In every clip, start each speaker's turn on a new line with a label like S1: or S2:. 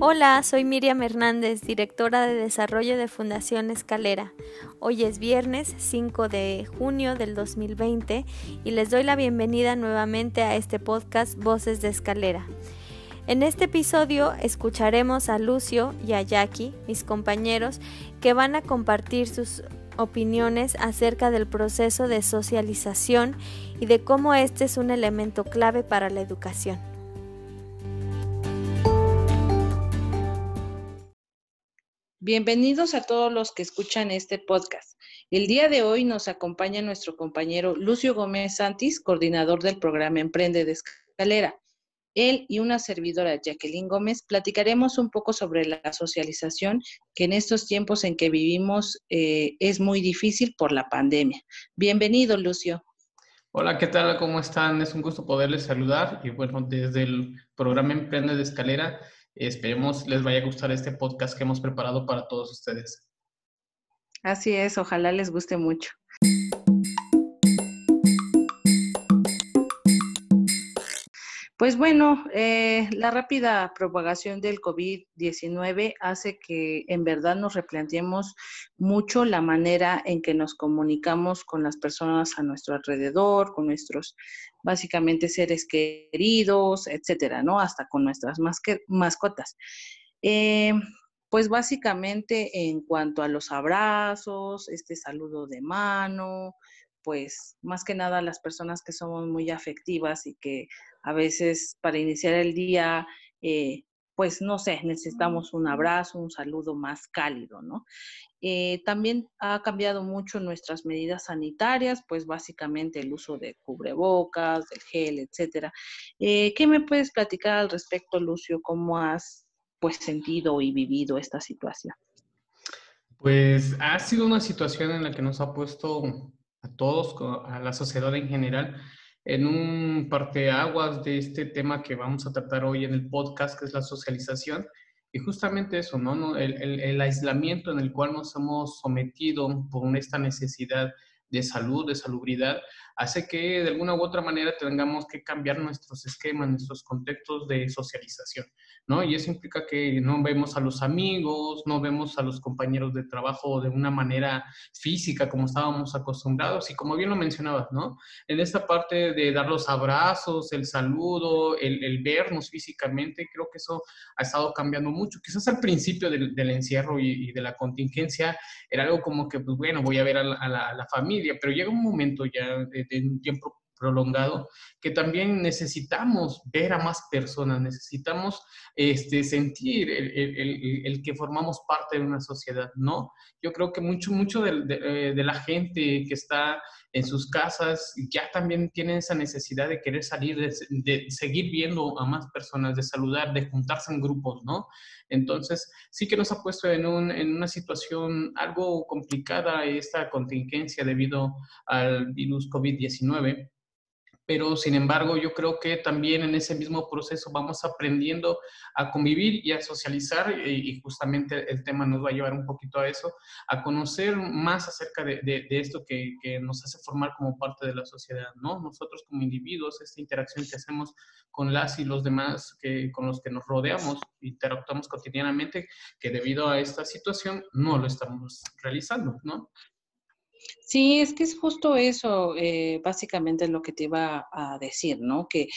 S1: Hola, soy Miriam Hernández, directora de Desarrollo de Fundación Escalera. Hoy es viernes 5 de junio del 2020 y les doy la bienvenida nuevamente a este podcast Voces de Escalera. En este episodio escucharemos a Lucio y a Jackie, mis compañeros, que van a compartir sus opiniones acerca del proceso de socialización y de cómo este es un elemento clave para la educación.
S2: Bienvenidos a todos los que escuchan este podcast. El día de hoy nos acompaña nuestro compañero Lucio Gómez Santis, coordinador del programa Emprende de Escalera. Él y una servidora, Jacqueline Gómez, platicaremos un poco sobre la socialización que en estos tiempos en que vivimos eh, es muy difícil por la pandemia. Bienvenido, Lucio.
S3: Hola, ¿qué tal? ¿Cómo están? Es un gusto poderles saludar y bueno, desde el programa Emprende de Escalera Esperemos les vaya a gustar este podcast que hemos preparado para todos ustedes.
S2: Así es, ojalá les guste mucho. Pues bueno, eh, la rápida propagación del COVID-19 hace que en verdad nos replanteemos mucho la manera en que nos comunicamos con las personas a nuestro alrededor, con nuestros básicamente seres queridos, etcétera, ¿no? Hasta con nuestras mascotas. Eh, pues básicamente en cuanto a los abrazos, este saludo de mano, pues más que nada las personas que somos muy afectivas y que a veces para iniciar el día, eh, pues no sé, necesitamos un abrazo, un saludo más cálido, ¿no? Eh, también ha cambiado mucho nuestras medidas sanitarias, pues básicamente el uso de cubrebocas, del gel, etcétera. Eh, ¿Qué me puedes platicar al respecto, Lucio? ¿Cómo has pues sentido y vivido esta situación?
S3: Pues ha sido una situación en la que nos ha puesto a todos, a la sociedad en general, en un parteaguas de este tema que vamos a tratar hoy en el podcast, que es la socialización. Y justamente eso, ¿no? El, el, el aislamiento en el cual nos hemos sometido por esta necesidad de salud, de salubridad, hace que de alguna u otra manera tengamos que cambiar nuestros esquemas, nuestros contextos de socialización, ¿no? Y eso implica que no vemos a los amigos, no vemos a los compañeros de trabajo de una manera física como estábamos acostumbrados y como bien lo mencionabas, ¿no? En esta parte de dar los abrazos, el saludo, el, vernos físicamente, creo que eso ha estado cambiando mucho. Quizás al principio del, encierro y, de la contingencia era algo como que, pues bueno, voy a ver a la, familia, pero llega un momento ya de un tiempo prolongado, que también necesitamos ver a más personas, necesitamos este, sentir el, que formamos parte de una sociedad, ¿no? Yo creo que mucho, mucho de, eh, la gente que está en sus casas ya también tiene esa necesidad de querer salir, de, seguir viendo a más personas, de saludar, de juntarse en grupos, ¿no? Entonces, sí que nos ha puesto en, en una situación algo complicada esta contingencia debido al virus COVID-19 pero sin embargo yo creo que también en ese mismo proceso vamos aprendiendo a convivir y a socializar y, justamente el tema nos va a llevar un poquito a eso, a conocer más acerca de, esto que, que, nos hace formar como parte de la sociedad, ¿no? Nosotros como individuos, esta interacción que hacemos con las y los demás que, con los que nos rodeamos, interactuamos cotidianamente, que debido a esta situación no lo estamos realizando, ¿no?
S2: Sí, es que es justo eso, eh, básicamente lo que te iba a decir, ¿no? Que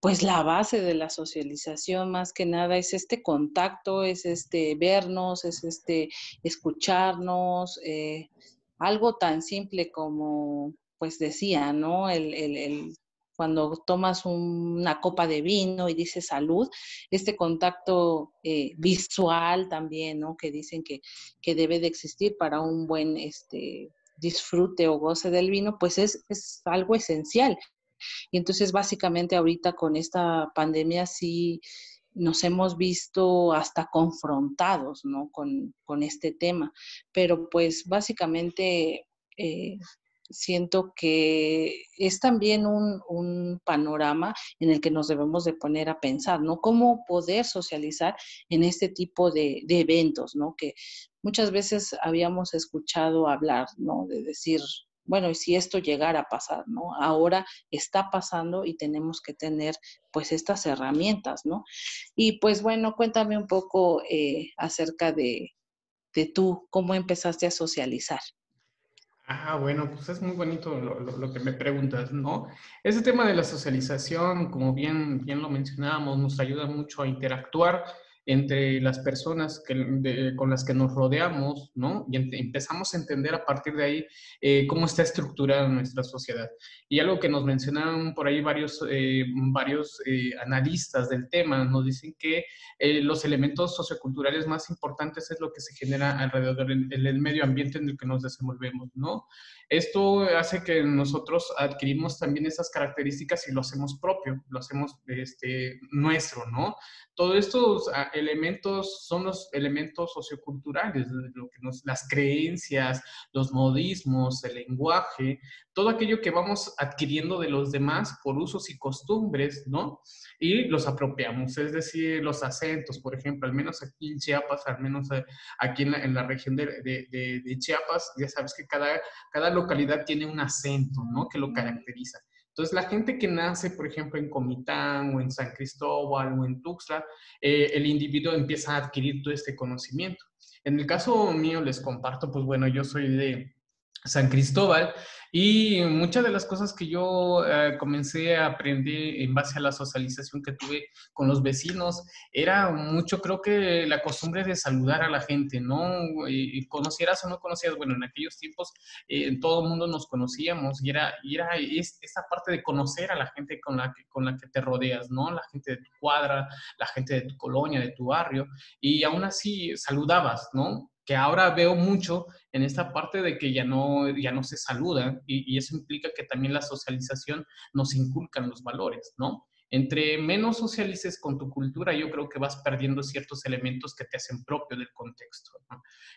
S2: pues la base de la socialización más que nada es este contacto, es este vernos, es este escucharnos, eh, algo tan simple como, pues decía, ¿no? El, el, el cuando tomas una copa de vino y dices salud, este contacto eh, visual también, ¿no? Que dicen que, que, debe de existir para un buen, este, disfrute o goce del vino, pues es, algo esencial. Y entonces básicamente ahorita con esta pandemia sí nos hemos visto hasta confrontados ¿no? con, este tema, pero pues básicamente eh, siento que es también un, panorama en el que nos debemos de poner a pensar, ¿no? Cómo poder socializar en este tipo de, de eventos, ¿no? Que muchas veces habíamos escuchado hablar, ¿no? De decir, bueno, y si esto llegara a pasar, ¿no? Ahora está pasando y tenemos que tener pues estas herramientas, ¿no? Y pues bueno, cuéntame un poco eh, acerca de, de tú, cómo empezaste a socializar.
S3: Ah, bueno, pues es muy bonito lo, que me preguntas, ¿no? Ese tema de la socialización, como bien, bien lo mencionábamos, nos ayuda mucho a interactuar entre las personas que, con las que nos rodeamos, ¿no? Y empezamos a entender a partir de ahí eh, cómo está estructurada nuestra sociedad. Y algo que nos mencionaron por ahí varios, eh, varios eh, analistas del tema, nos dicen que los elementos socioculturales más importantes es lo que se genera alrededor del medio ambiente en el que nos desenvolvemos, ¿no? Esto hace que nosotros adquirimos también esas características y lo hacemos propio, lo hacemos este, nuestro, ¿no? Todos estos ah, elementos son los elementos socioculturales, lo que nos, las creencias, los modismos, el lenguaje, todo aquello que vamos adquiriendo de los demás por usos y costumbres, ¿no? Y los apropiamos, es decir, los acentos, por ejemplo, al menos aquí en Chiapas, al menos eh, aquí en la, región de, de, de, Chiapas, ya sabes que cada, cada localidad tiene un acento, ¿no? Que lo caracteriza. Entonces, la gente que nace, por ejemplo, en Comitán o en San Cristóbal o en Tuxtla, eh, el individuo empieza a adquirir todo este conocimiento. En el caso mío, les comparto, pues bueno, yo soy de San Cristóbal y muchas de las cosas que yo eh, comencé a aprender en base a la socialización que tuve con los vecinos era mucho, creo que la costumbre de saludar a la gente, ¿no? Y, conocieras o no conocieras, bueno, en aquellos tiempos eh, todo el mundo nos conocíamos y era, y era esa parte de conocer a la gente con la, que, con la que te rodeas, ¿no? La gente de tu cuadra, la gente de tu colonia, de tu barrio, y aún así saludabas, ¿no? Que ahora veo mucho en esta parte de que ya no, ya no se saludan y, y eso implica que también la socialización nos inculcan los valores, ¿no? Entre menos socialices con tu cultura, yo creo que vas perdiendo ciertos elementos que te hacen propio del contexto.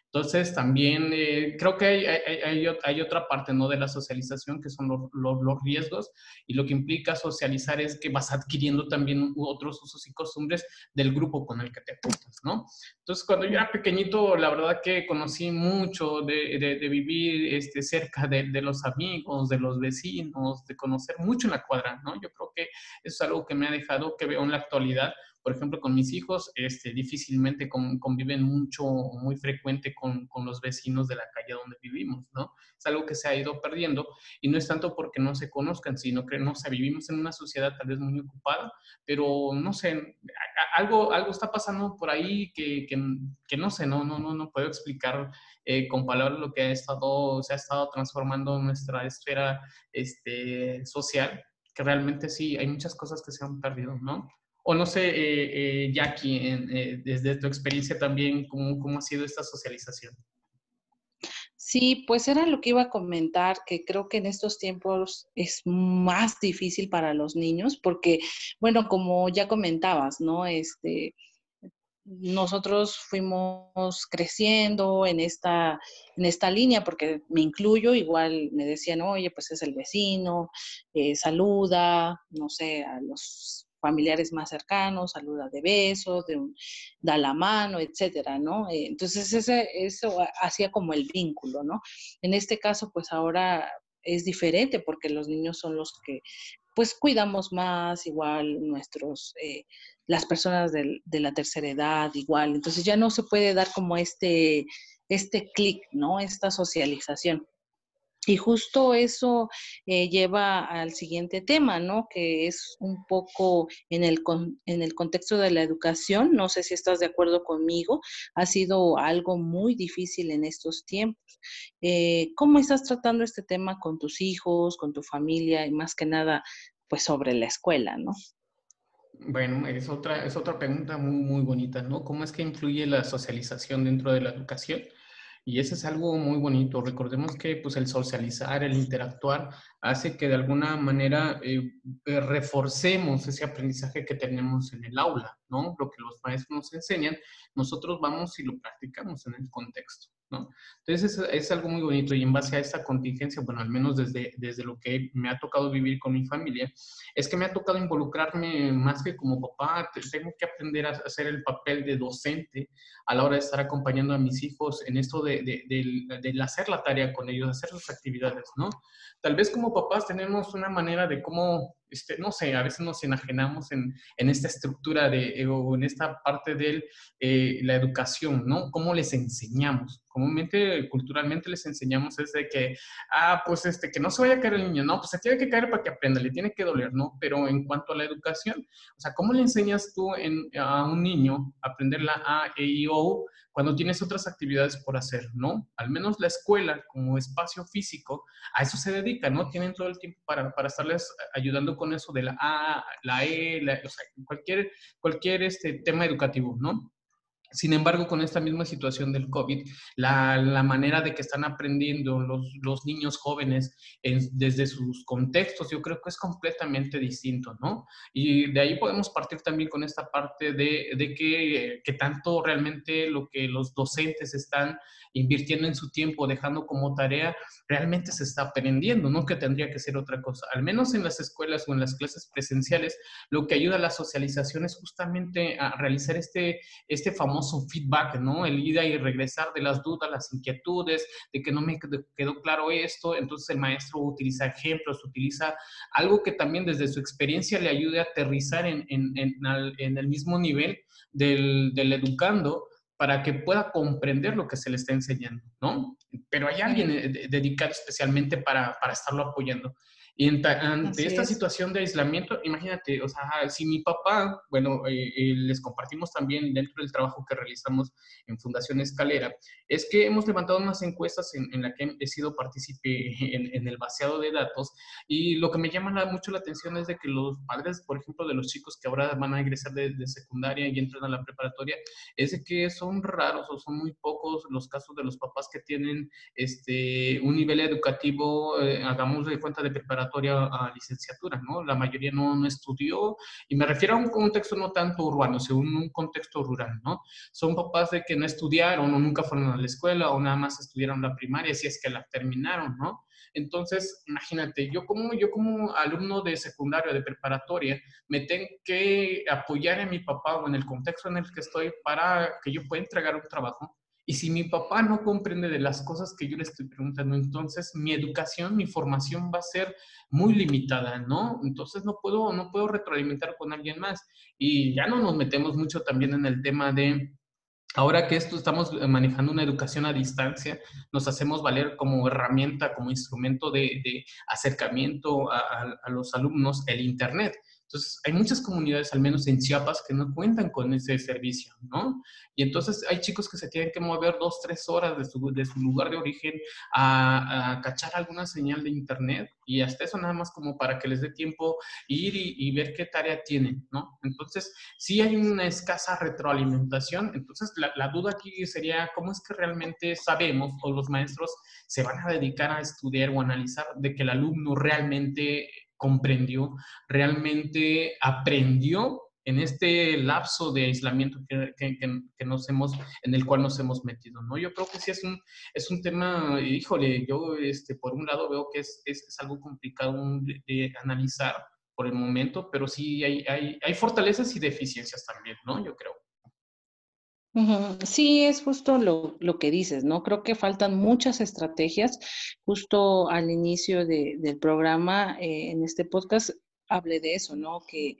S3: Entonces, también eh, creo que hay, hay, otra parte ¿no? de la socialización que son los, los, riesgos y lo que implica socializar es que vas adquiriendo también otros usos y costumbres del grupo con el que te juntas, ¿no? Entonces, cuando yo era pequeñito, la verdad que conocí mucho de, de, de vivir este, cerca de, de, los amigos, de los vecinos, de conocer mucho en la cuadra, ¿no? Yo creo que es algo que me ha dejado que veo en la actualidad. Por ejemplo, con mis hijos, este, difícilmente conviven mucho muy frecuente con, con, los vecinos de la calle donde vivimos, ¿no? Es algo que se ha ido perdiendo y no es tanto porque no se conozcan, sino que, no sé, vivimos en una sociedad tal vez muy ocupada, pero no sé, algo, algo está pasando por ahí que, que, que no sé, no, no, no, no puedo explicar eh, con palabras lo que ha estado, se ha estado transformando nuestra esfera este, social que realmente sí, hay muchas cosas que se han perdido, ¿no? O no sé, eh, eh, Jackie, eh, desde tu experiencia también, ¿cómo, ¿cómo ha sido esta socialización?
S2: Sí, pues era lo que iba a comentar, que creo que en estos tiempos es más difícil para los niños, porque, bueno, como ya comentabas, ¿no? Este, nosotros fuimos creciendo en esta, en esta línea, porque me incluyo, igual me decían, oye, pues es el vecino, eh, saluda, no sé, a los familiares más cercanos, saluda de besos, de da la mano, etcétera, ¿no? Eh, entonces ese, eso hacía como el vínculo, ¿no? En este caso, pues ahora es diferente porque los niños son los que pues cuidamos más, igual nuestros, eh, las personas de, la tercera edad, igual. Entonces ya no se puede dar como este, este clic, ¿no? Esta socialización. Y justo eso eh, lleva al siguiente tema, ¿no? Que es un poco en el, en el contexto de la educación. No sé si estás de acuerdo conmigo. Ha sido algo muy difícil en estos tiempos. Eh, ¿Cómo estás tratando este tema con tus hijos, con tu familia y más que nada, pues sobre la escuela, ¿no?
S3: Bueno, es otra, es otra pregunta muy, muy bonita, ¿no? ¿Cómo es que influye la socialización dentro de la educación? Y eso es algo muy bonito. Recordemos que pues, el socializar, el interactuar, hace que de alguna manera eh, eh, reforcemos ese aprendizaje que tenemos en el aula, ¿no? Lo que los maestros nos enseñan, nosotros vamos y lo practicamos en el contexto, Entonces es, algo muy bonito y en base a esta contingencia, bueno, al menos desde, desde lo que me ha tocado vivir con mi familia, es que me ha tocado involucrarme más que como papá, tengo que aprender a hacer el papel de docente a la hora de estar acompañando a mis hijos en esto de, de, de, de hacer la tarea con ellos, hacer sus actividades, ¿no? Tal vez como papás tenemos una manera de cómo este, no sé, a veces nos enajenamos en, en esta estructura de, o en esta parte de eh, la educación, ¿no? ¿Cómo les enseñamos? Comúnmente, culturalmente les enseñamos es de que, ah, pues este, que no se vaya a caer el niño, no, pues se tiene que caer para que aprenda, le tiene que doler, ¿no? Pero en cuanto a la educación, o sea, ¿cómo le enseñas tú a un niño a aprender la A, E, I, O, cuando tienes otras actividades por hacer, ¿no? Al menos la escuela como espacio físico, a eso se dedica, ¿no? Tienen todo el tiempo para, para estarles ayudando con eso de la A, la E, o sea, cualquier, cualquier este, tema educativo, ¿no? Sin embargo, con esta misma situación del COVID, la, la manera de que están aprendiendo los, los niños jóvenes desde sus contextos, yo creo que es completamente distinto, ¿no? Y de ahí podemos partir también con esta parte de, de que, que tanto realmente lo que los docentes están invirtiendo en su tiempo, dejando como tarea, realmente se está aprendiendo, ¿no? Que tendría que ser otra cosa. Al menos en las escuelas o en las clases presenciales, lo que ayuda a la socialización es justamente a realizar este, este famoso feedback, ¿no? El ir y regresar de las dudas, las inquietudes, de que no me quedó claro esto, entonces el maestro utiliza ejemplos, utiliza algo que también desde su experiencia le ayude a aterrizar en, en el mismo nivel del, del educando para que pueda comprender lo que se le está enseñando, ¿no? Pero hay alguien eh, dedicado especialmente para, para estarlo apoyando. Y ante esta situación de aislamiento, imagínate, o sea, si mi papá, bueno, eh, eh, les compartimos también dentro del trabajo que realizamos en Fundación Escalera, es que hemos levantado unas encuestas en, en las que he sido partícipe en, en, el vaciado de datos y lo que me llama mucho la atención es de que los padres, por ejemplo, de los chicos que ahora van a ingresar de, de secundaria y entran a la preparatoria, es de que son raros o son muy pocos los casos de los papás que tienen este, un nivel educativo, eh, hagamos de cuenta de preparación a licenciatura, ¿no? La mayoría no, no, estudió, y me refiero a un contexto no tanto urbano, sino un contexto rural, ¿no? Son papás de que no estudiaron o nunca fueron a la escuela o nada más estudiaron la primaria, si es que la terminaron, ¿no? Entonces, imagínate, yo como, yo como alumno de secundaria, de preparatoria, me tengo que apoyar en mi papá o en el contexto en el que estoy para que yo pueda entregar un trabajo y si mi papá no comprende de las cosas que yo le estoy preguntando, entonces mi educación, mi formación va a ser muy limitada, ¿no? Entonces no puedo, no puedo retroalimentar con alguien más. Y ya no nos metemos mucho también en el tema de, ahora que esto estamos manejando una educación a distancia, nos hacemos valer como herramienta, como instrumento de, acercamiento a los alumnos el Internet. Entonces, hay muchas comunidades, al menos en Chiapas, que no cuentan con ese servicio, ¿no? Y entonces hay chicos que se tienen que mover dos, tres horas de su, de su lugar de origen a, a, cachar alguna señal de internet y hasta eso nada más como para que les dé tiempo ir y, y, ver qué tarea tienen, ¿no? Entonces, si hay una escasa retroalimentación. Entonces, la, la duda aquí sería, ¿cómo es que realmente sabemos o los maestros se van a dedicar a estudiar o analizar de que el alumno realmente comprendió, realmente aprendió en este lapso de aislamiento que, que, que, nos hemos, en el cual nos hemos metido, ¿no? Yo creo que sí es un, es un tema, híjole, yo este, por un lado veo que es, es, es algo complicado de, de, analizar por el momento, pero sí hay, hay, hay fortalezas y deficiencias también, ¿no? Yo creo.
S2: Sí, es justo lo, lo, que dices, ¿no? Creo que faltan muchas estrategias. Justo al inicio de, del programa, eh, en este podcast, hablé de eso, ¿no? Que,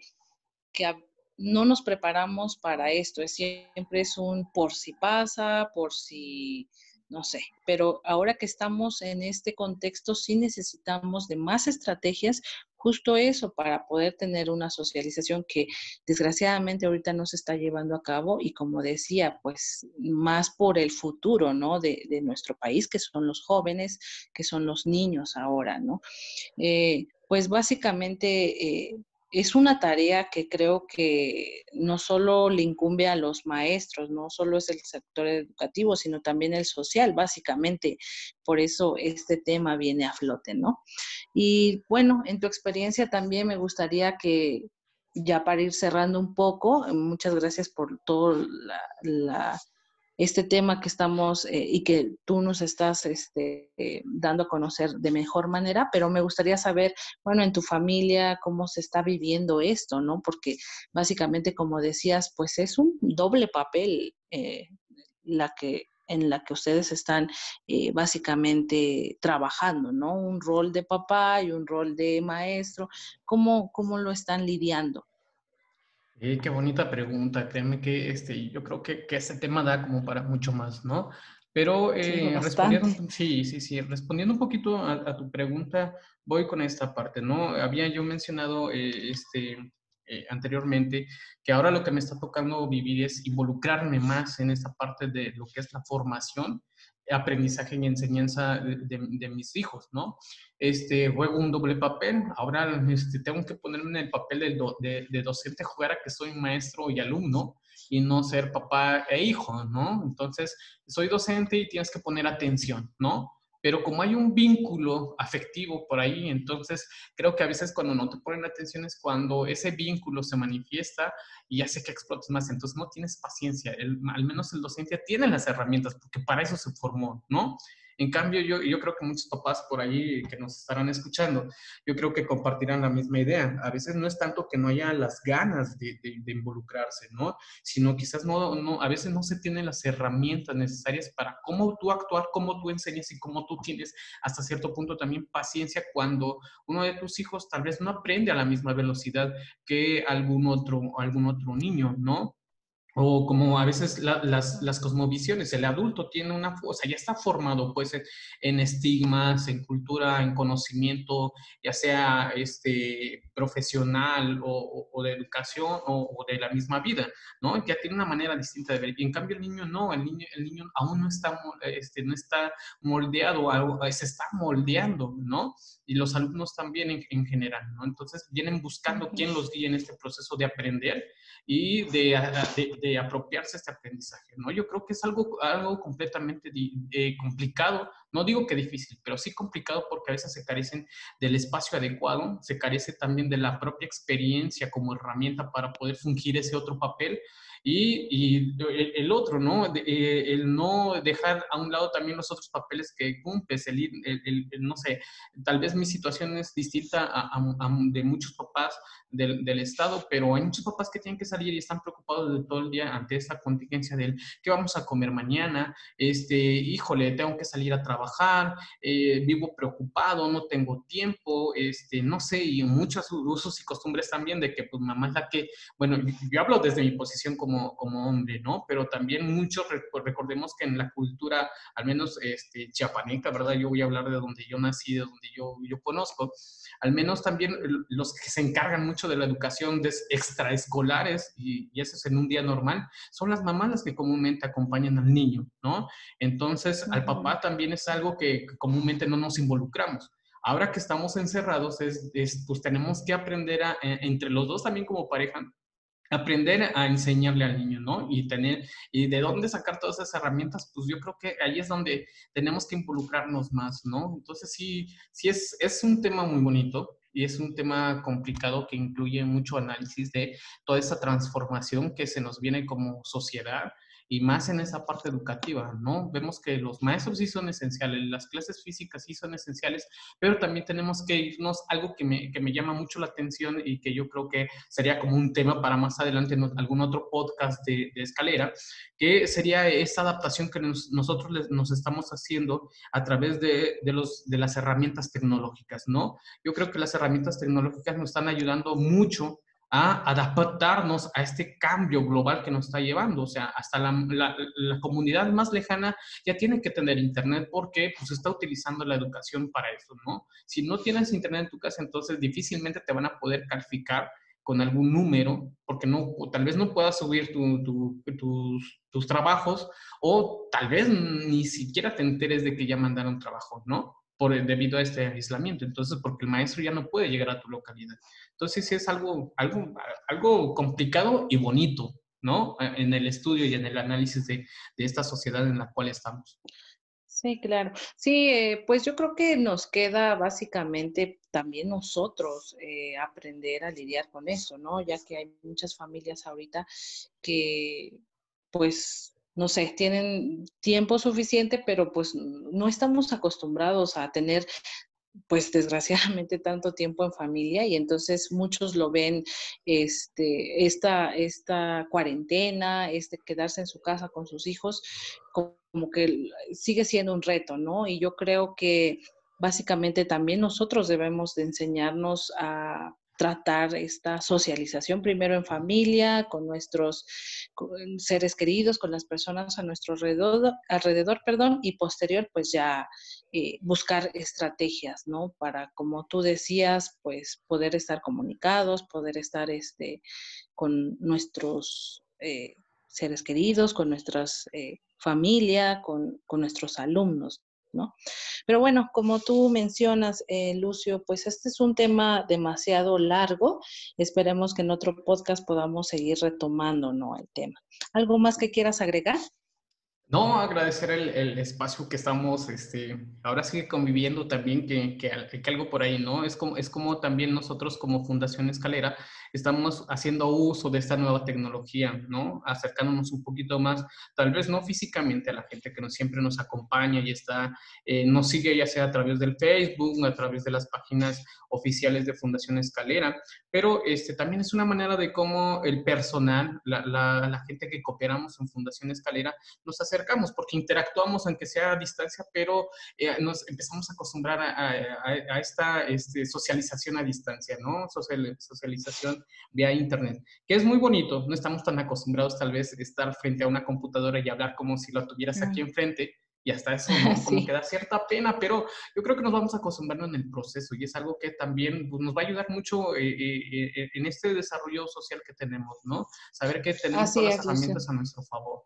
S2: que no nos preparamos para esto, es siempre es un por si pasa, por si no sé, pero ahora que estamos en este contexto sí necesitamos de más estrategias, justo eso, para poder tener una socialización que desgraciadamente ahorita no se está llevando a cabo y como decía, pues más por el futuro, ¿no? De, nuestro país, que son los jóvenes, que son los niños ahora, ¿no? Eh, pues básicamente eh, es una tarea que creo que no solo le incumbe a los maestros, no solo es el sector educativo, sino también el social, básicamente. Por eso este tema viene a flote, ¿no? Y bueno, en tu experiencia también me gustaría que, ya para ir cerrando un poco, muchas gracias por toda la, la este tema que estamos eh, y que tú nos estás este, eh, dando a conocer de mejor manera, pero me gustaría saber, bueno, en tu familia, cómo se está viviendo esto, ¿no? Porque básicamente, como decías, pues es un doble papel eh, la que en la que ustedes están básicamente trabajando, ¿no? Un rol de papá y un rol de maestro. ¿Cómo, cómo lo están lidiando?
S3: Eh, qué bonita pregunta, créeme que este, yo creo que, que ese tema da como para mucho más, ¿no? Pero eh, respondiendo, sí, sí, sí, respondiendo un poquito a, tu pregunta, voy con esta parte, ¿no? Había yo mencionado eh, este, eh, anteriormente que ahora lo que me está tocando vivir es involucrarme más en esta parte de lo que es la formación aprendizaje y enseñanza de, mis hijos, ¿no? Este, juego un doble papel, ahora este, tengo que ponerme en el papel de, de, docente, jugar a que soy maestro y alumno y no ser papá e hijo, ¿no? Entonces, soy docente y tienes que poner atención, ¿no? Pero como hay un vínculo afectivo por ahí, entonces creo que a veces cuando no te ponen atención es cuando ese vínculo se manifiesta y hace que explotes más, entonces no tienes paciencia, al menos el docente tiene las herramientas porque para eso se formó, ¿no? En cambio, yo, yo creo que muchos papás por ahí que nos estarán escuchando, yo creo que compartirán la misma idea. A veces no es tanto que no haya las ganas de, de, involucrarse, ¿no? Sino quizás no, no, a veces no se tienen las herramientas necesarias para cómo tú actuar, cómo tú enseñas y cómo tú tienes hasta cierto punto también paciencia cuando uno de tus hijos tal vez no aprende a la misma velocidad que algún otro, algún otro niño, ¿no? O como a veces las, las, cosmovisiones, el adulto tiene una, o sea, ya está formado pues en, estigmas, en cultura, en conocimiento, ya sea este, profesional o, o, de educación o, de la misma vida, ¿no? Ya tiene una manera distinta de ver. Y en cambio el niño no, el niño, el niño aún no está, este, no está moldeado, se está moldeando, ¿no? Y los alumnos también en, en general, ¿no? Entonces vienen buscando quién los guíe en este proceso de aprender y de, de, apropiarse este aprendizaje, ¿no? Yo creo que es algo, algo completamente eh, complicado, no digo que difícil, pero sí complicado porque a veces se carecen del espacio adecuado, se carece también de la propia experiencia como herramienta para poder fungir ese otro papel y, el otro, ¿no? Eh, el no dejar a un lado también los otros papeles que cumples, el, el, no sé, tal vez mi situación es distinta a, de muchos papás del, del, Estado, pero hay muchos papás que tienen que salir y están preocupados de todo el día ante esta contingencia del qué vamos a comer mañana, este, híjole, tengo que salir a trabajar, eh, vivo preocupado, no tengo tiempo, este, no sé, y muchos usos y costumbres también de que pues mamá es la que, bueno, yo hablo desde mi posición como como, hombre, ¿no? Pero también muchos, recordemos que en la cultura, al menos este, chiapaneca, ¿verdad? Yo voy a hablar de donde yo nací, de donde yo, yo conozco, al menos también los que se encargan mucho de la educación de extraescolares, y, y eso es en un día normal, son las mamás las que comúnmente acompañan al niño, ¿no? Entonces, al papá también es algo que comúnmente no nos involucramos ahora que estamos encerrados, es, pues tenemos que aprender a, entre los dos también como pareja aprender a enseñarle al niño, ¿no? Y tener, y de dónde sacar todas esas herramientas, pues yo creo que ahí es donde tenemos que involucrarnos más, ¿no? Entonces sí, sí es, es un tema muy bonito y es un tema complicado que incluye mucho análisis de toda esa transformación que se nos viene como sociedad y más en esa parte educativa, ¿no? Vemos que los maestros sí son esenciales, las clases físicas sí son esenciales, pero también tenemos que irnos algo que me, que me llama mucho la atención y que yo creo que sería como un tema para más adelante algún otro podcast de, escalera, que sería esa adaptación que nosotros nos estamos haciendo a través de, de, los, de las herramientas tecnológicas, ¿no? Yo creo que las herramientas tecnológicas nos están ayudando mucho a adaptarnos a este cambio global que nos está llevando. O sea, hasta la, la, comunidad más lejana ya tiene que tener internet porque pues está utilizando la educación para eso, ¿no? Si no tienes internet en tu casa, entonces difícilmente te van a poder calificar con algún número, porque no, tal vez no puedas subir tu, tus, tus trabajos o tal vez ni siquiera te enteres de que ya mandaron trabajo, ¿no? Debido a este aislamiento. Entonces, porque el maestro ya no puede llegar a tu localidad. Entonces sí es algo, algo, algo complicado y bonito, ¿no? En el estudio y en el análisis de, de esta sociedad en la cual estamos.
S2: Sí, claro. Sí, eh, pues yo creo que nos queda básicamente también nosotros eh, aprender a lidiar con eso, ¿no? Ya que hay muchas familias ahorita que pues no sé, tienen tiempo suficiente, pero pues no estamos acostumbrados a tener pues desgraciadamente tanto tiempo en familia y entonces muchos lo ven este esta esta cuarentena, este quedarse en su casa con sus hijos como que sigue siendo un reto, ¿no? Y yo creo que básicamente también nosotros debemos de enseñarnos a tratar esta socialización primero en familia, con nuestros seres queridos, con las personas a nuestro alrededor, alrededor perdón, y posterior pues ya eh, buscar estrategias, ¿no? Para, como tú decías, pues poder estar comunicados, poder estar este, con nuestros eh, seres queridos, con nuestras eh, familia, con, con nuestros alumnos. Pero bueno, como tú mencionas, eh, Lucio, pues este es un tema demasiado largo. Esperemos que en otro podcast podamos seguir retomando, ¿no? El tema. ¿Algo más que quieras agregar?
S3: No, agradecer el, espacio que estamos, este, ahora sigue conviviendo también, que, que, algo por ahí, ¿no? Es como, es como también nosotros como Fundación Escalera estamos haciendo uso de esta nueva tecnología, ¿no? Acercándonos un poquito más, tal vez no físicamente a la gente que nos, siempre nos acompaña y está, eh, nos sigue ya sea a través del Facebook, a través de las páginas oficiales de Fundación Escalera, pero este, también es una manera de cómo el personal, la, la, la gente que cooperamos en Fundación Escalera, nos acercamos, porque interactuamos aunque sea a distancia, pero eh, nos empezamos a acostumbrar a, a, a esta este, socialización a distancia, ¿no? Social, socialización vía internet, que es muy bonito. No estamos tan acostumbrados tal vez a estar frente a una computadora y hablar como si lo tuvieras aquí enfrente. Y hasta eso como que da cierta pena, pero yo creo que nos vamos acostumbrando en el proceso y es algo que también pues, nos va a ayudar mucho eh, eh, eh, en este desarrollo social que tenemos, ¿no? Saber que tenemos todas las herramientas a nuestro favor.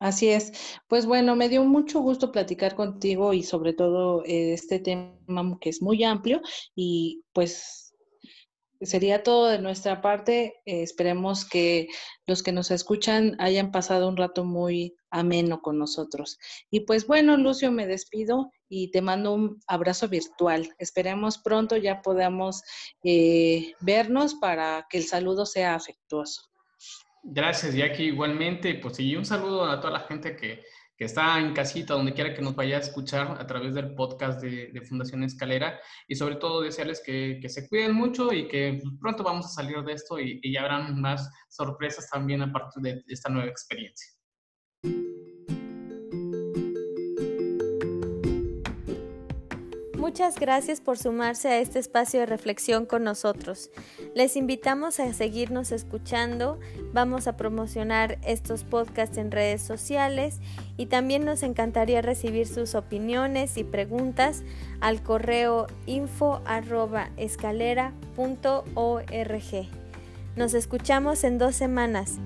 S2: Así es. Pues bueno, me dio mucho gusto platicar contigo y sobre todo este tema que es muy amplio y pues sería todo de nuestra parte. Eh, esperemos que los que nos escuchan hayan pasado un rato muy ameno con nosotros. Y pues bueno, Lucio, me despido y te mando un abrazo virtual. Esperemos pronto ya podamos eh, vernos para que el saludo sea afectuoso.
S3: Gracias, Jackie. Igualmente, pues y un saludo a toda la gente que que está en casita, donde quiera que nos vaya a escuchar a través del podcast de, Fundación Escalera y sobre todo desearles que, se cuiden mucho y que pronto vamos a salir de esto y, y habrán más sorpresas también a partir de esta nueva experiencia.
S1: Muchas gracias por sumarse a este espacio de reflexión con nosotros. Les invitamos a seguirnos escuchando, vamos a promocionar estos podcasts en redes sociales y también nos encantaría recibir sus opiniones y preguntas al correo info@escalera.org. Nos escuchamos en dos semanas.